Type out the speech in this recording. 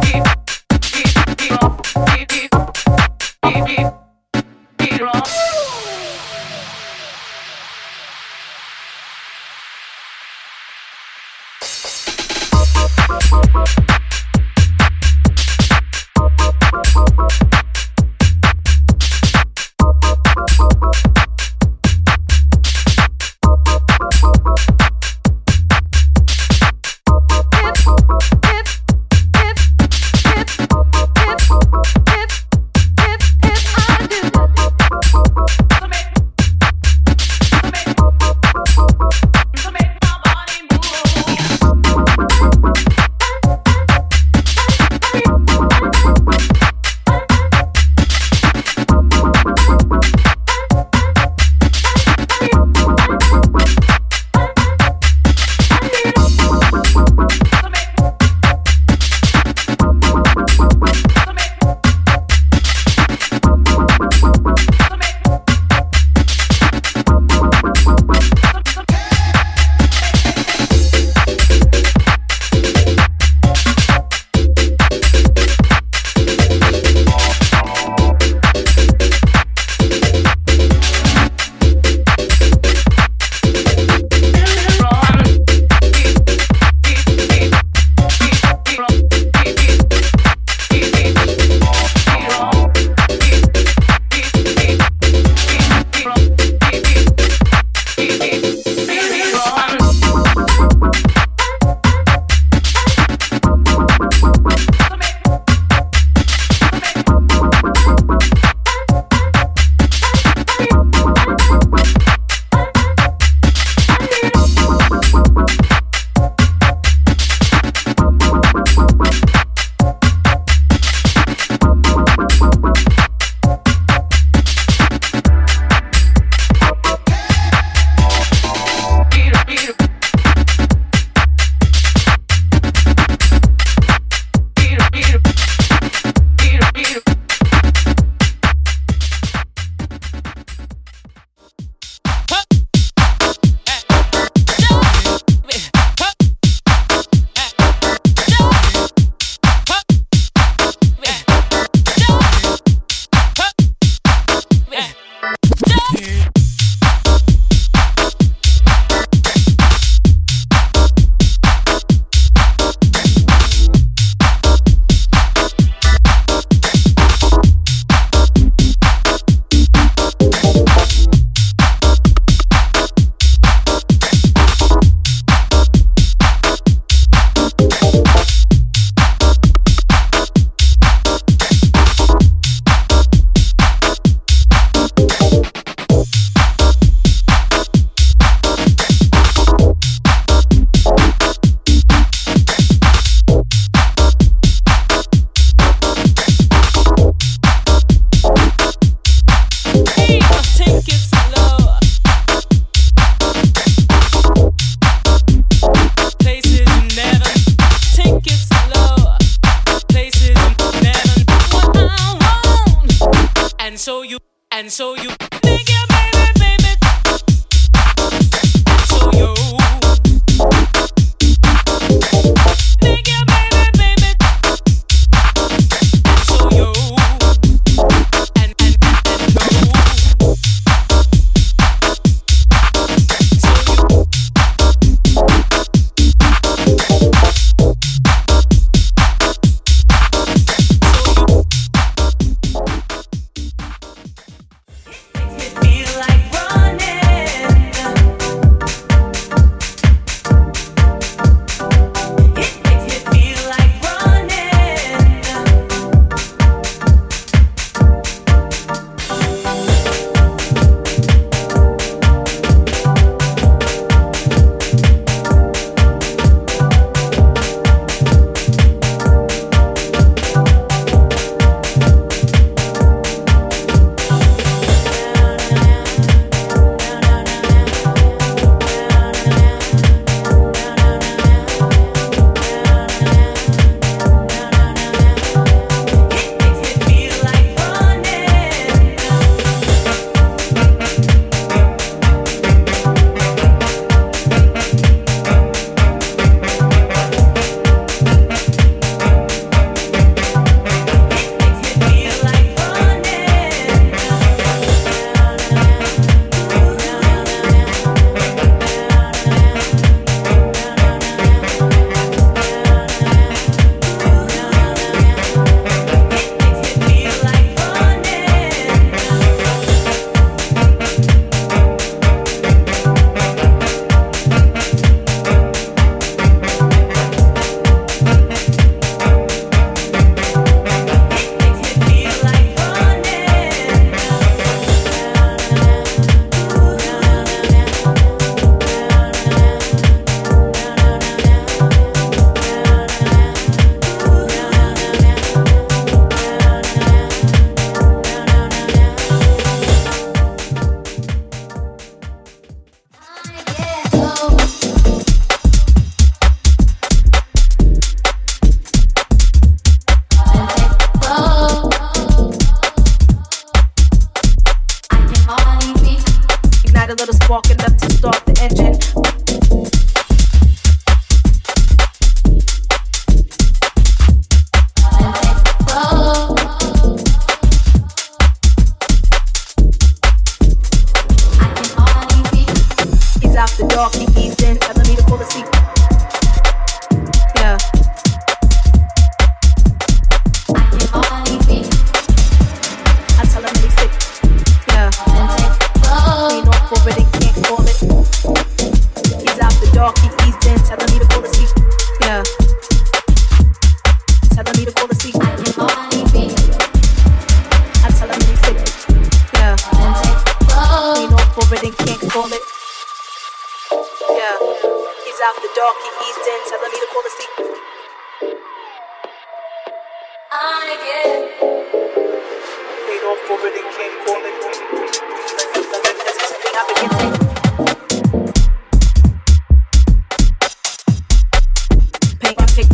Keep so you